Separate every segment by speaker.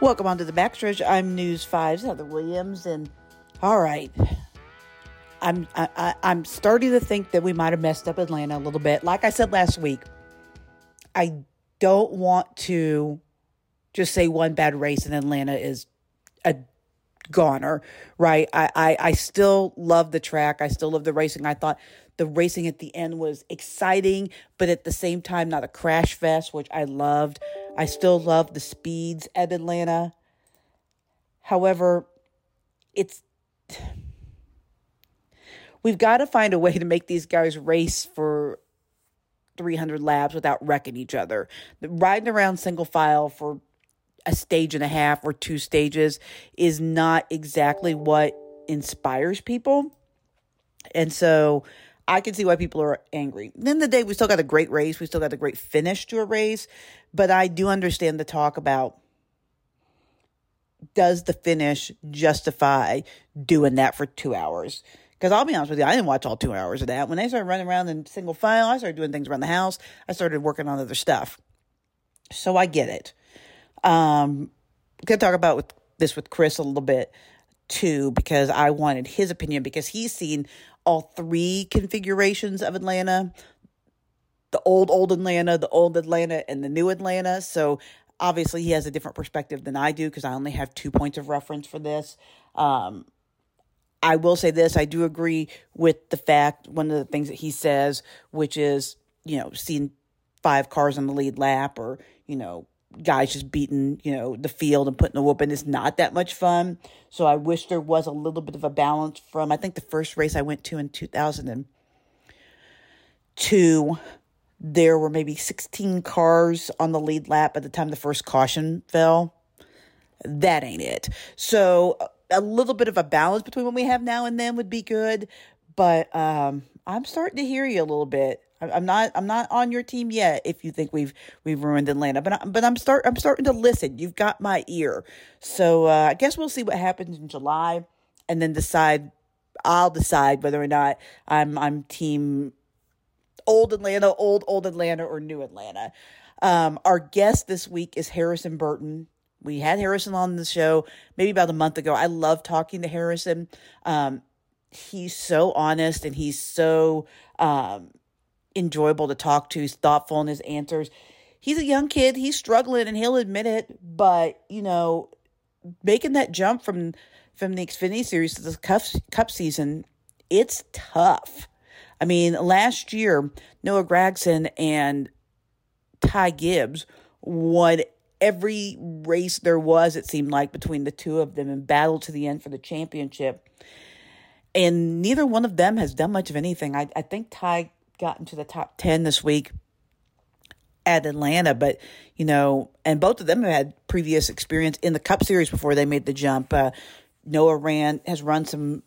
Speaker 1: Welcome on to the backstretch. I'm News 5's Heather Williams, and all right, I'm I, I, I'm starting to think that we might have messed up Atlanta a little bit. Like I said last week, I don't want to just say one bad race and Atlanta is a goner, right? I, I, I still love the track. I still love the racing. I thought the racing at the end was exciting, but at the same time, not a crash fest, which I loved. I still love the speeds at Atlanta. However, it's we've got to find a way to make these guys race for 300 laps without wrecking each other. Riding around single file for a stage and a half or two stages is not exactly what inspires people. And so I can see why people are angry. At the day, we still got a great race. We still got a great finish to a race. But I do understand the talk about does the finish justify doing that for two hours? Because I'll be honest with you, I didn't watch all two hours of that. When they started running around in single file, I started doing things around the house. I started working on other stuff. So I get it. Um, gonna talk about with this with Chris a little bit too, because I wanted his opinion because he's seen all three configurations of Atlanta the old old Atlanta, the old Atlanta, and the new Atlanta. So obviously he has a different perspective than I do because I only have two points of reference for this. Um, I will say this: I do agree with the fact one of the things that he says, which is you know seeing five cars on the lead lap, or you know guys just beating, you know, the field and putting the whooping is not that much fun. So I wish there was a little bit of a balance from I think the first race I went to in 2002 there were maybe 16 cars on the lead lap by the time the first caution fell. That ain't it. So a little bit of a balance between what we have now and then would be good, but um, I'm starting to hear you a little bit. I'm not I'm not on your team yet if you think we've we've ruined Atlanta, but I, but I'm start I'm starting to listen. You've got my ear, so uh, I guess we'll see what happens in July, and then decide. I'll decide whether or not I'm I'm team old Atlanta, old old Atlanta, or new Atlanta. Um, our guest this week is Harrison Burton. We had Harrison on the show maybe about a month ago. I love talking to Harrison. Um, he's so honest and he's so um, enjoyable to talk to. He's thoughtful in his answers. He's a young kid. He's struggling, and he'll admit it. But you know, making that jump from from the Xfinity Series to the Cup Cup season, it's tough. I mean, last year Noah Gragson and Ty Gibbs won every race there was. It seemed like between the two of them and battled to the end for the championship. And neither one of them has done much of anything. I, I think Ty got into the top 10 this week at Atlanta, but you know, and both of them have had previous experience in the Cup Series before they made the jump. Uh, Noah ran has run some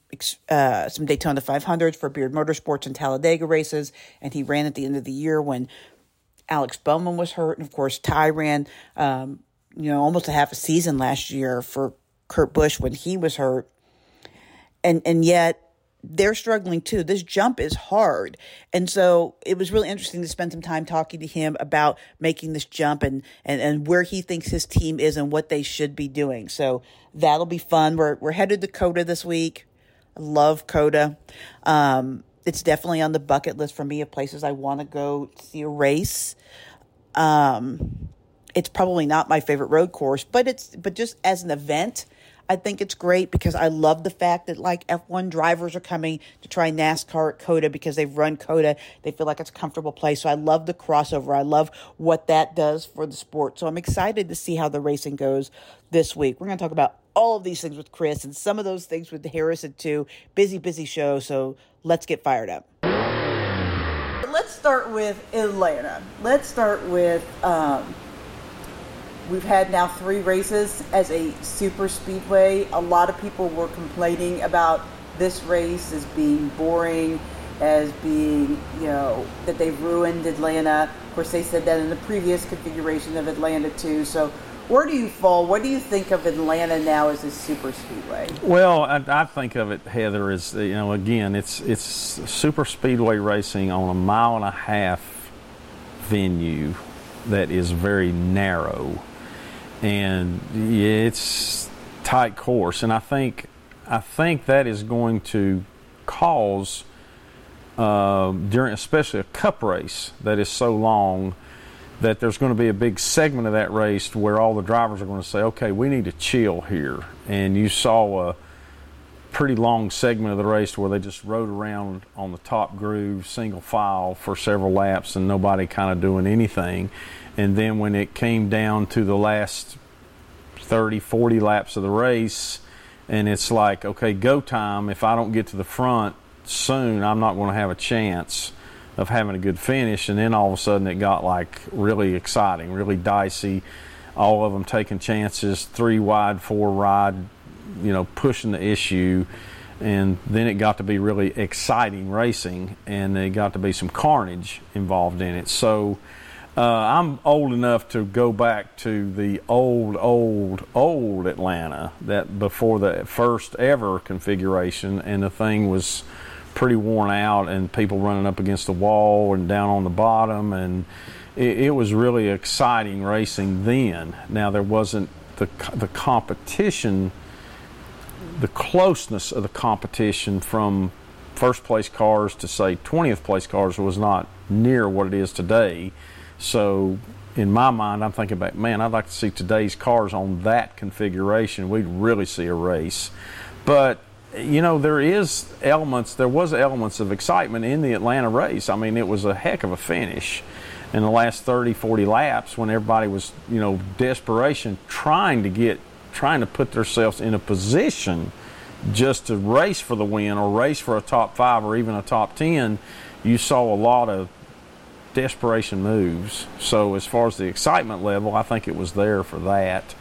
Speaker 1: uh, some Daytona 500s for Beard Motorsports and Talladega races, and he ran at the end of the year when Alex Bowman was hurt, and of course Ty ran, um, you know, almost a half a season last year for Kurt Busch when he was hurt, and and yet they're struggling too. This jump is hard. And so it was really interesting to spend some time talking to him about making this jump and, and, and where he thinks his team is and what they should be doing. So that'll be fun. We're, we're headed to COTA this week. I love COTA. Um, it's definitely on the bucket list for me of places I want to go see a race. Um, it's probably not my favorite road course, but it's, but just as an event, I think it's great because I love the fact that like F1 drivers are coming to try NASCAR at COTA because they've run COTA. They feel like it's a comfortable place. So I love the crossover. I love what that does for the sport. So I'm excited to see how the racing goes this week. We're going to talk about all of these things with Chris and some of those things with Harrison too. Busy, busy show. So let's get fired up. Let's start with Atlanta. Let's start with um, We've had now three races as a super speedway. A lot of people were complaining about this race as being boring, as being, you know, that they've ruined Atlanta. Of course, they said that in the previous configuration of Atlanta, too. So, where do you fall? What do you think of Atlanta now as a super speedway?
Speaker 2: Well, I, I, think of it, Heather, as you know, again, it's it's super speedway racing on a mile and a half venue that is very narrow and it's tight course, and I think I think that is going to cause uh, during especially a cup race that is so long that there's going to be a big segment of that race where all the drivers are going to say, okay, we need to chill here. And you saw a pretty long segment of the race where they just rode around on the top groove, single file for several laps, and nobody kind of doing anything. And then when it came down to the last 30, 40 laps of the race, and it's like, okay, go time. If I don't get to the front soon, I'm not going to have a chance of having a good finish. And then all of a sudden it got like really exciting, really dicey. All of them taking chances, three wide, four wide, you know, pushing the issue. And then it got to be really exciting racing, and it got to be some carnage involved in it. So uh, I'm old enough to go back to the old, old, old Atlanta that before the first ever configuration, and the thing was pretty worn out and people running up against the wall and down on the bottom and it, it was really exciting racing then. Now there wasn't the the competition, the closeness of the competition from first place cars to say 20th place cars was not near what it is today. So in my mind, I'm thinking about, man, I'd like to see today's cars on that configuration. We'd really see a race. But you know, there is elements, there was elements of excitement in the Atlanta race. I mean, it was a heck of a finish in the last 30, 40 laps when everybody was, you know, desperation trying to get, trying to put themselves in a position just to race for the win or race for a top five or even a top 10. You saw a lot of desperation moves. So, as far as the excitement level, I think it was there for that.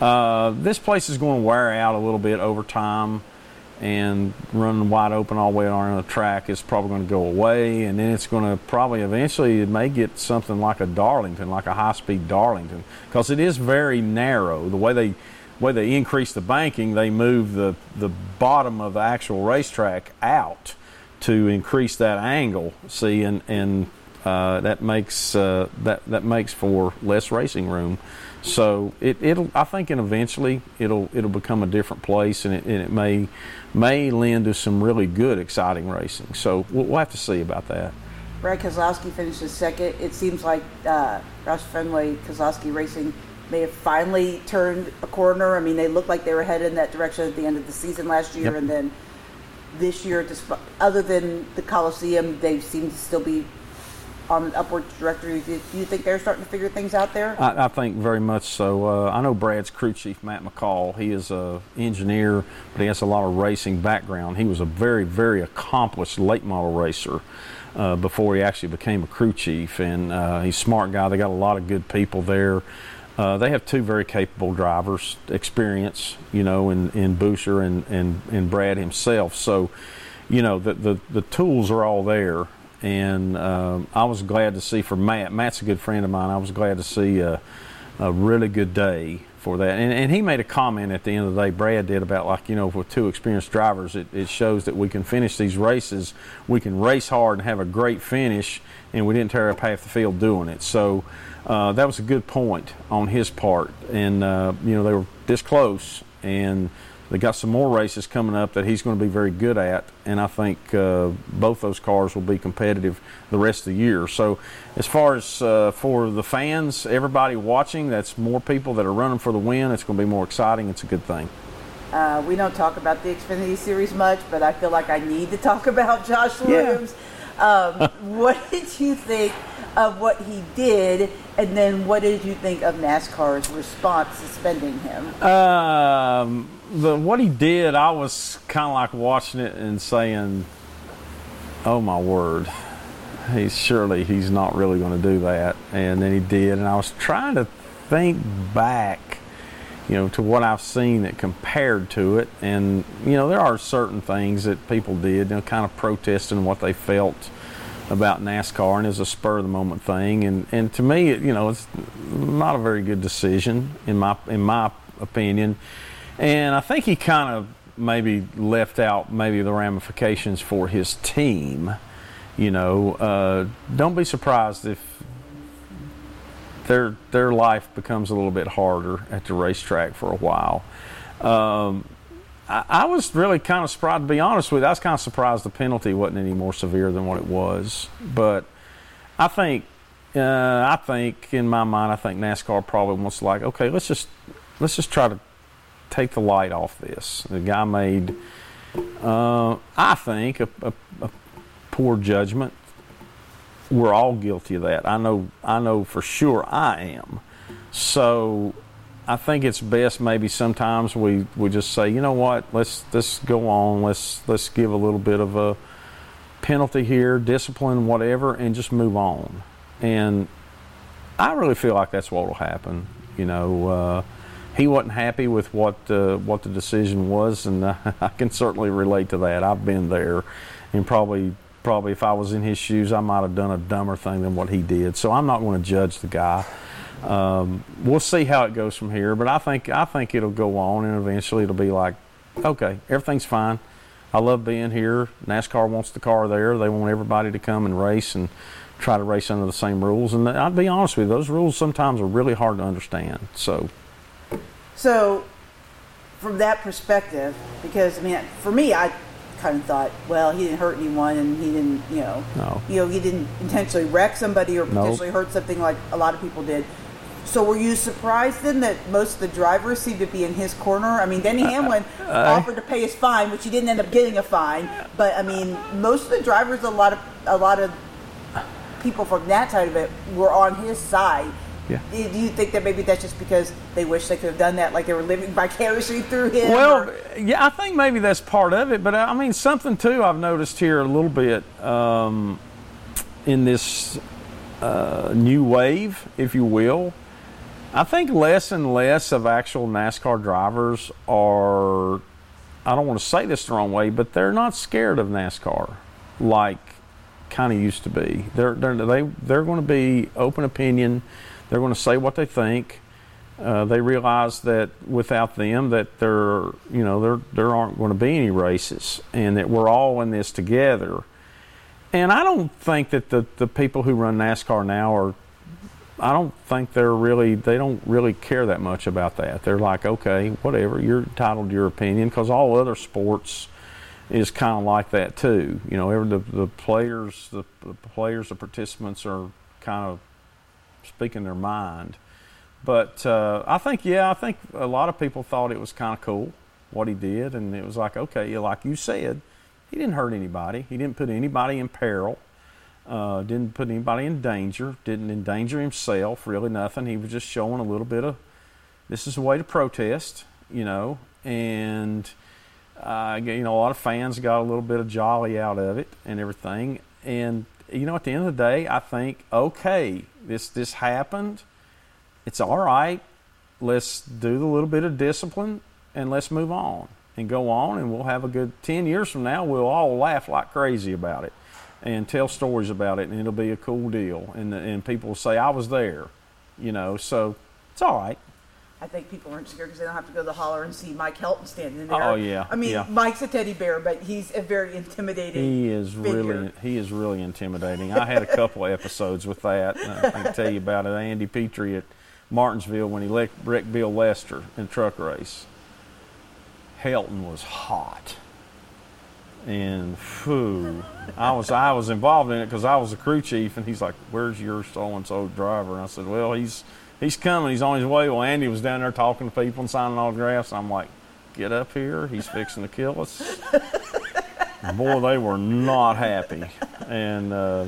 Speaker 2: Uh, this place is going to wear out a little bit over time and running wide open all the way around the track is probably going to go away, and then it's going to probably eventually it may get something like a Darlington, like a high-speed Darlington, because it is very narrow. The way they way they increase the banking, they move the the bottom of the actual racetrack out to increase that angle. See, and and uh, that makes uh, that that makes for less racing room. So it, it'll I think and eventually it'll it'll become a different place and it, and it may may lend to some really good exciting racing. So we'll, we'll have to see about that.
Speaker 1: Brad Keselowski finishes second. It seems like uh, Roush Fenway Keselowski Racing may have finally turned a corner. I mean, they looked like they were headed in that direction at the end of the season last year, yep. and then this year, other than the Coliseum, they seem to still be on an upward trajectory. Do you think they're starting to figure things out there?
Speaker 2: I, I think very much so. Uh, I know Brad's crew chief, Matt McCall. He is an engineer, but he has a lot of racing background. He was a very, very accomplished late model racer. Uh, before he actually became a crew chief, and uh, he's a smart guy. They got a lot of good people there. Uh, they have two very capable drivers, experience, you know, in, in Buescher and, and, and Brad himself. So, you know, the, the, the tools are all there and um, I was glad to see for Matt. Matt's a good friend of mine. I was glad to see a, a really good day for that. And, and, he made a comment at the end of the day, Brad did, about like, you know, with two experienced drivers, it, it shows that we can finish these races. We can race hard and have a great finish, and we didn't tear up half the field doing it. So uh, that was a good point on his part. And, uh, you know, they were this close. And they got some more races coming up that he's going to be very good at, and I think uh, both those cars will be competitive the rest of the year. So, as far as uh, for the fans, everybody watching, that's more people that are running for the win. It's going to be more exciting. It's a good thing.
Speaker 1: Uh, we don't talk about the Xfinity Series much, but I feel like I need to talk about Josh Williams. Yeah. Um, what did you think of what he did, and then what did you think of NASCAR's response suspending him?
Speaker 2: Um the what he did, I was kind of like watching it and saying, "Oh my word, he's surely he's not really going to do that." And then he did, and I was trying to think back, you know, to what I've seen that compared to it, and you know, there are certain things that people did, you know, kind of protesting what they felt about NASCAR, and it's a spur of the moment thing, and and to me, it, you know, it's not a very good decision in my in my opinion and I think he kind of maybe left out maybe the ramifications for his team. You know, uh, don't be surprised if their their life becomes a little bit harder at the racetrack for a while. Um, I, I was really kind of surprised. To be honest with you, I was kind of surprised the penalty wasn't any more severe than what it was. But I think uh, I think in my mind, I think NASCAR probably wants to like, okay, let's just let's just try to take the light off this. The guy made, uh, I think, a, a, a, poor judgment. We're all guilty of that. I know. I know for sure. I am. So, I think it's best maybe sometimes we, we just say, you know what, let's let's go on. Let's let's give a little bit of a penalty here, discipline, whatever, and just move on. And I really feel like that's what will happen. You know. Uh, he wasn't happy with what uh, what the decision was, and uh, I can certainly relate to that. I've been there, and probably probably if I was in his shoes, I might have done a dumber thing than what he did. So I'm not going to judge the guy. Um, we'll see how it goes from here, but I think I think it'll go on, and eventually it'll be like, okay, everything's fine. I love being here. NASCAR wants the car there. They want everybody to come and race and try to race under the same rules. And I'll be honest with you, those rules sometimes are really hard to understand. So
Speaker 1: so, from that perspective, because I mean, for me, I kind of thought, well, he didn't hurt anyone, and he didn't, you know,
Speaker 2: no.
Speaker 1: you know, he didn't intentionally wreck somebody or potentially nope. hurt something like a lot of people did. So, were you surprised then that most of the drivers seemed to be in his corner? I mean, Denny uh, Hamlin uh, offered to pay his fine, which he didn't end up getting a fine. But I mean, most of the drivers, a lot of a lot of people from that side of it, were on his side.
Speaker 2: Yeah.
Speaker 1: Do you think that maybe that's just because they wish they could have done that, like they were living vicariously through him?
Speaker 2: Well, or? yeah, I think maybe that's part of it. But I mean, something too I've noticed here a little bit um, in this uh, new wave, if you will. I think less and less of actual NASCAR drivers are, I don't want to say this the wrong way, but they're not scared of NASCAR like kind of used to be. They're, they're, they, they're going to be open opinion they're going to say what they think. Uh, they realize that without them, that there, you know, there there aren't going to be any races, and that we're all in this together. And I don't think that the the people who run NASCAR now are. I don't think they're really. They don't really care that much about that. They're like, okay, whatever. You're entitled to your opinion because all other sports is kind of like that too. You know, every the the players, the, the players, the participants are kind of speaking their mind. But uh, I think, yeah, I think a lot of people thought it was kind of cool what he did, and it was like, okay, like you said, he didn't hurt anybody. He didn't put anybody in peril. Uh, didn't put anybody in danger. Didn't endanger himself. Really, nothing. He was just showing a little bit of this is a way to protest, you know, and uh, you know a lot of fans got a little bit of jolly out of it and everything. And you know, at the end of the day, I think, okay, this this happened. It's all right. Let's do the little bit of discipline and let's move on and go on, and we'll have a good ten years from now. We'll all laugh like crazy about it and tell stories about it, and it'll be a cool deal. And and people will say, "I was there," you know. So it's all right.
Speaker 1: I think people aren't scared because they don't have to go to the holler and see Mike Helton standing there.
Speaker 2: Oh yeah.
Speaker 1: I mean,
Speaker 2: yeah.
Speaker 1: Mike's a teddy bear, but he's a very intimidating.
Speaker 2: He is
Speaker 1: figure.
Speaker 2: really he is really intimidating. I had a couple of episodes with that. I can tell you about it. Andy Petrie at Martinsville when he wrecked Bill Lester in truck race. Helton was hot, and whew, I was I was involved in it because I was the crew chief, and he's like, "Where's your so and so driver?" And I said, "Well, he's." He's coming. He's on his way. Well, Andy was down there talking to people and signing autographs. I'm like, get up here. He's fixing to kill us. Boy, they were not happy. And uh,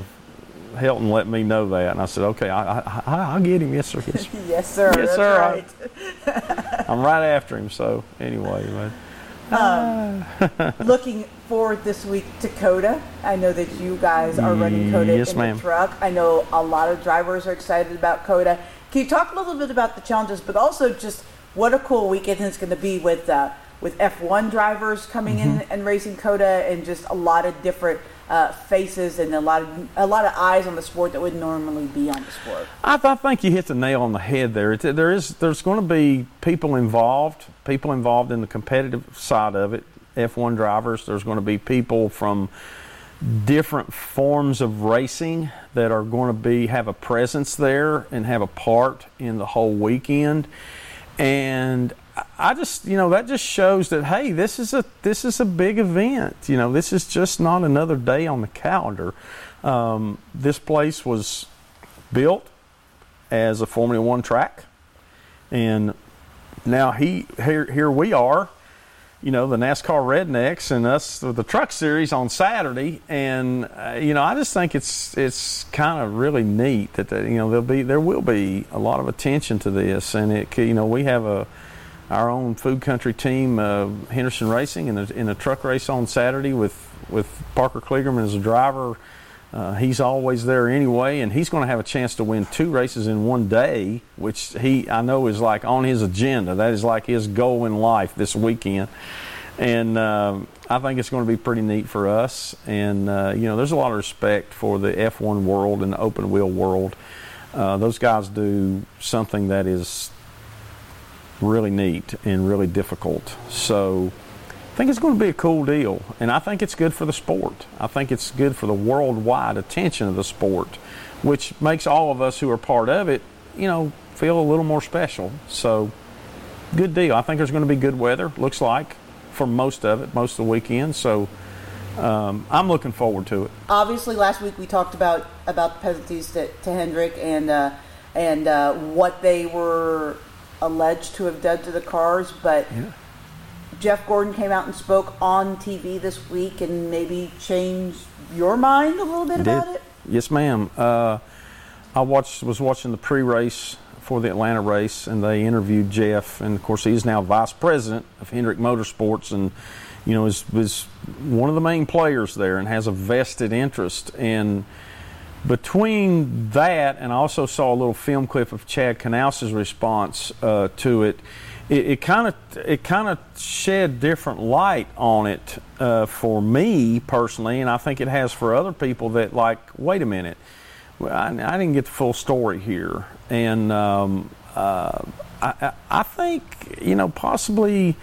Speaker 2: Helton let me know that. And I said, okay, I, will get him. Yes, sir.
Speaker 1: Yes, sir. yes, sir.
Speaker 2: Yes, sir. Right. I'm right after him. So, anyway, man.
Speaker 1: Um, looking forward this week to COTA. I know that you guys are running COTA
Speaker 2: yes,
Speaker 1: in
Speaker 2: ma'am.
Speaker 1: the truck. I know a lot of drivers are excited about COTA. Can you talk a little bit about the challenges, but also just what a cool weekend it's going to be with uh, with F1 drivers coming mm-hmm. in and racing COTA, and just a lot of different uh, faces and a lot of a lot of eyes on the sport that would normally be on the sport.
Speaker 2: I, I think you hit the nail on the head there. It, there is there's going to be people involved, people involved in the competitive side of it. F1 drivers. There's going to be people from different forms of racing that are going to be have a presence there and have a part in the whole weekend. And I just, you know, that just shows that hey, this is a this is a big event. You know, this is just not another day on the calendar. Um, this place was built as a Formula One track, and now he here here we are you know the NASCAR rednecks and us with the truck series on Saturday, and uh, you know I just think it's it's kind of really neat that the, you know there'll be there will be a lot of attention to this, and it you know we have a our own food country team, uh, Henderson Racing, in a, in a truck race on Saturday with with Parker Kligerman as a driver. Uh, he's always there anyway, and he's going to have a chance to win two races in one day, which he I know is like on his agenda. That is like his goal in life this weekend, and uh, I think it's going to be pretty neat for us. And uh, you know, there's a lot of respect for the F1 world and the open wheel world. Uh, those guys do something that is really neat and really difficult. So I think it's going to be a cool deal, and I think it's good for the sport. I think it's good for the worldwide attention of the sport, which makes all of us who are part of it, you know, feel a little more special. So, good deal. I think there's going to be good weather. Looks like for most of it, most of the weekend. So, um, I'm looking forward to it.
Speaker 1: Obviously, last week we talked about about the penalties to, to Hendrick and uh, and uh, what they were alleged to have done to the cars, but. Yeah Jeff Gordon came out and spoke on TV this week and maybe changed your mind a little bit about it?
Speaker 2: Yes, ma'am. Uh, I watched was watching the pre-race for the Atlanta race, and they interviewed Jeff, and of course he's now vice president of Hendrick Motorsports, and you know is was one of the main players there, and has a vested interest. And between that, and I also saw a little film clip of Chad Knaus's response uh, to it it kind of it kind of shed different light on it uh, for me personally, and I think it has for other people that like, wait a minute, I, I didn't get the full story here, and um, uh, I, I think you know possibly,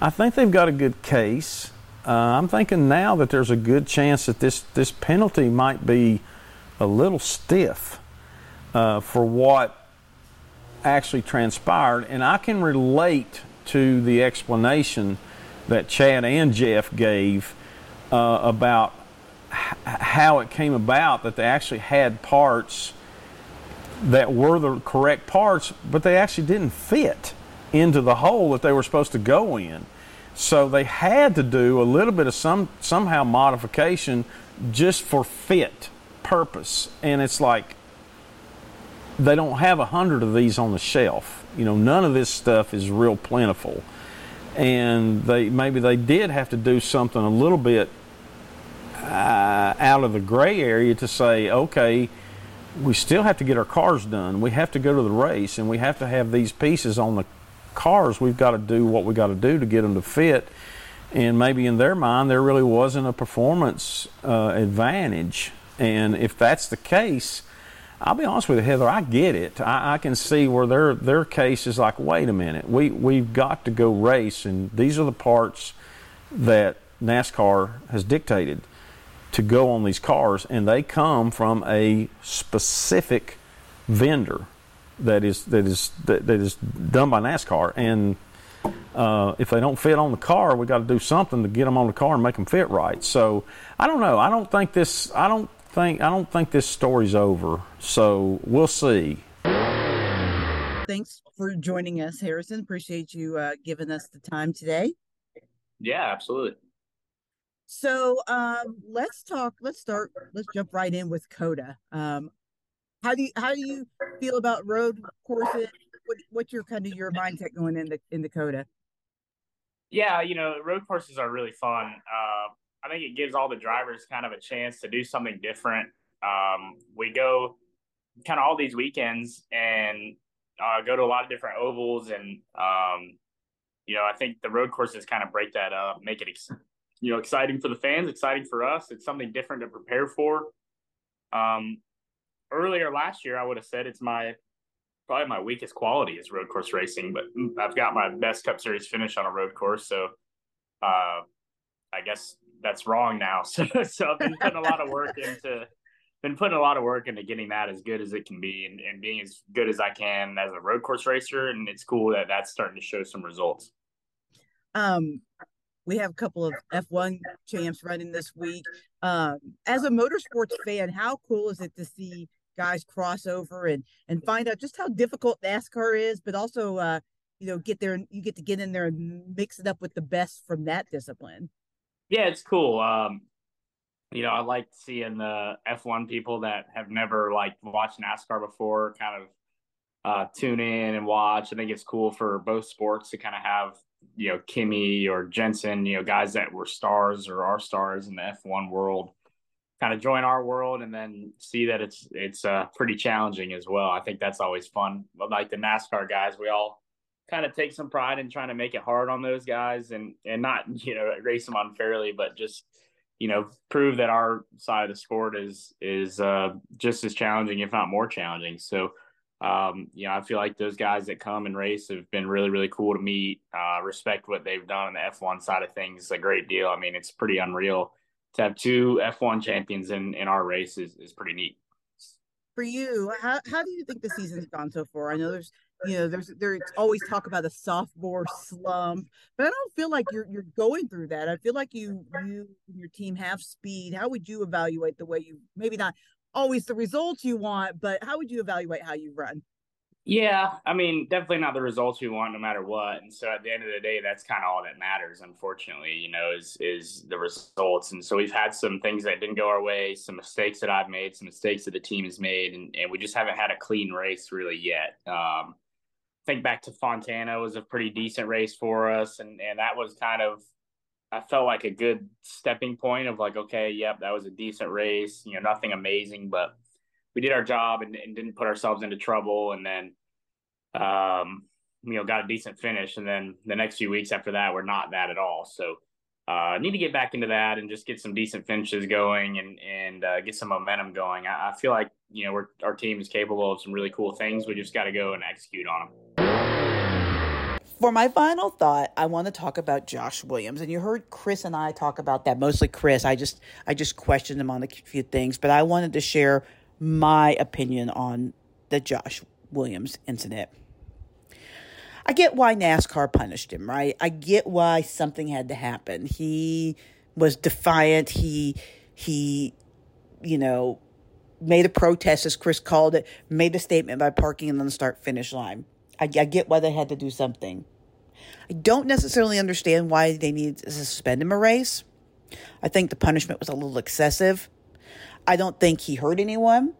Speaker 2: I think they've got a good case. Uh, I'm thinking now that there's a good chance that this this penalty might be a little stiff uh, for what actually transpired, and I can relate to the explanation that Chad and Jeff gave uh, about h- how it came about that they actually had parts that were the correct parts, but they actually didn't fit into the hole that they were supposed to go in. So they had to do a little bit of some somehow modification just for fit purpose. And it's like they don't have a hundred of these on the shelf. You know, none of this stuff is real plentiful, and they maybe they did have to do something a little bit uh, out of the gray area to say, okay, we still have to get our cars done. We have to go to the race, and we have to have these pieces on the cars. We've got to do what we got to do to get them to fit. And maybe in their mind, there really wasn't a performance uh, advantage. And if that's the case, I'll be honest with you, Heather. I get it. I, I, can see where their their case is like, wait a minute, we we've got to go race, and these are the parts that NASCAR has dictated to go on these cars, and they come from a specific vendor that is that is that, that is done by NASCAR, and uh, if they don't fit on the car, we got to do something to get them on the car and make them fit right. So I don't know. I don't think this. I don't think I don't think this story's over. So we'll see.
Speaker 1: Thanks for joining us, Harrison. Appreciate you uh, giving us the time today.
Speaker 3: Yeah, absolutely.
Speaker 1: So um, let's talk. Let's start. Let's jump right in with COTA. Um, how do you how do you feel about road courses? What, what's your kind of your mindset going into in the COTA?
Speaker 3: Yeah, you know, road courses are really fun. Uh, I think it gives all the drivers kind of a chance to do something different. Um, we go kind of all these weekends and uh, go to a lot of different ovals, and um, you know, I think the road courses kind of break that up, make it ex- you know exciting for the fans, exciting for us. It's something different to prepare for. Um, earlier last year, I would have said it's my probably my weakest quality is road course racing, but I've got my best Cup Series finish on a road course, so uh, I guess that's wrong now. So so I've been putting a lot of work into been putting a lot of work into getting that as good as it can be and, and being as good as I can as a road course racer. And it's cool that that's starting to show some results.
Speaker 4: Um, we have a couple of F1 champs running this week. Um, as a motorsports fan, how cool is it to see guys cross over and and find out just how difficult NASCAR is, but also uh, you know get there and you get to get in there and mix it up with the best from that discipline.
Speaker 3: Yeah, it's cool. Um, you know, I like seeing the F1 people that have never like watched NASCAR before kind of uh, tune in and watch. I think it's cool for both sports to kind of have, you know, Kimi or Jensen, you know, guys that were stars or are stars in the F1 world kind of join our world and then see that it's it's uh, pretty challenging as well. I think that's always fun. But like the NASCAR guys, we all kind of take some pride in trying to make it hard on those guys and and not you know race them unfairly, but just you know prove that our side of the sport is is uh, just as challenging, if not more challenging. So. Um, you know, I feel like those guys that come and race have been really, really cool to meet. Uh, respect what they've done on the F1 side of things a great deal. I mean, it's pretty unreal to have two F1 champions in, in our race is, is pretty neat.
Speaker 4: For you, how, how do you think the season's gone so far? I know there's you know, there's there's always talk about the sophomore slump, but I don't feel like you're you're going through that. I feel like you you and your team have speed. How would you evaluate the way you maybe not always the results you want, but how would you evaluate how you run?
Speaker 3: Yeah, I mean, definitely not the results we want, no matter what. And so at the end of the day, that's kind of all that matters. Unfortunately, you know, is is the results. And so we've had some things that didn't go our way, some mistakes that I've made, some mistakes that the team has made, and, and we just haven't had a clean race really yet. Um, think back to Fontana was a pretty decent race for us, and and that was kind of I felt like a good stepping point of like, okay, yep, that was a decent race. You know, nothing amazing, but we did our job and, and didn't put ourselves into trouble. And then, um, you know, got a decent finish. And then the next few weeks after that, we're not that at all. So, uh, need to get back into that and just get some decent finishes going and and uh, get some momentum going. I, I, feel like you know our team is capable of some really cool things. We just got to go and execute on them.
Speaker 1: For my final thought, I want to talk about Josh Williams, and you heard Chris and I talk about that. Mostly Chris. I just I just questioned him on a few things, but I wanted to share my opinion on the Josh Williams incident. I get why NASCAR punished him, right? I get why something had to happen. He was defiant. He he you know made a protest as Chris called it, made a statement by parking on the start finish line. I, I get why they had to do something. I don't necessarily understand why they needed to suspend him a race. I think the punishment was a little excessive. I don't think he hurt anyone.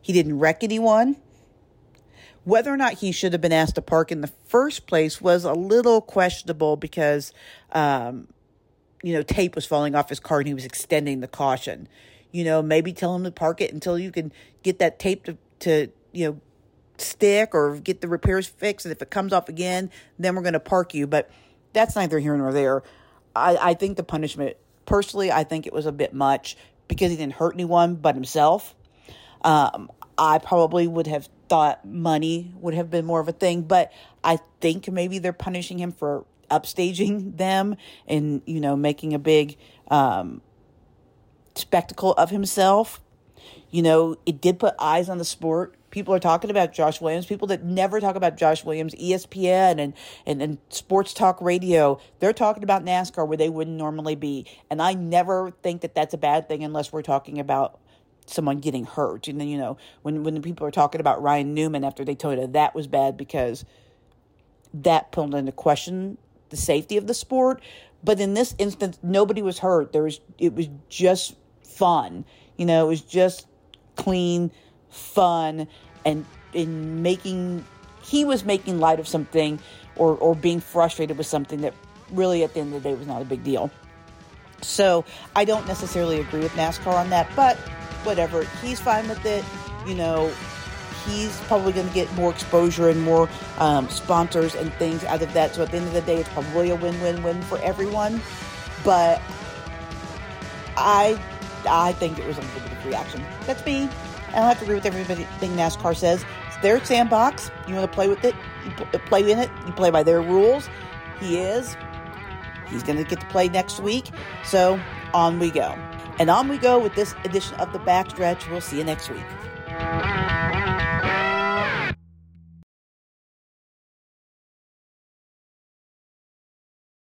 Speaker 1: He didn't wreck anyone. Whether or not he should have been asked to park in the first place was a little questionable because, um, you know, tape was falling off his car and he was extending the caution. You know, maybe tell him to park it until you can get that tape to, to you know, stick or get the repairs fixed. And if it comes off again, then we're going to park you. But that's neither here nor there. I, I think the punishment, personally, I think it was a bit much because he didn't hurt anyone but himself. Um, I probably would have thought money would have been more of a thing, but I think maybe they're punishing him for upstaging them and you know making a big um, spectacle of himself. You know, it did put eyes on the sport. People are talking about Josh Williams. People that never talk about Josh Williams, ESPN and, and, and sports talk radio, they're talking about NASCAR where they wouldn't normally be. And I never think that that's a bad thing unless we're talking about someone getting hurt. And then, you know, when, when the people are talking about Ryan Newman after they told you that was bad because that put into question the safety of the sport. But in this instance, nobody was hurt. There was it was just fun. You know, it was just clean, fun, and in making he was making light of something or or being frustrated with something that really at the end of the day was not a big deal. So I don't necessarily agree with NASCAR on that, but whatever. He's fine with it. You know, he's probably going to get more exposure and more um, sponsors and things out of that. So at the end of the day, it's probably a win-win-win for everyone. But I, I think it was a little bit of reaction. That's me. I don't have to agree with everything NASCAR says. It's their sandbox. You want to play with it, you uh, play in it. You play by their rules. He is. He's going to get to play next week. So on we go. And on we go with this edition of The Backstretch. We'll see you next week.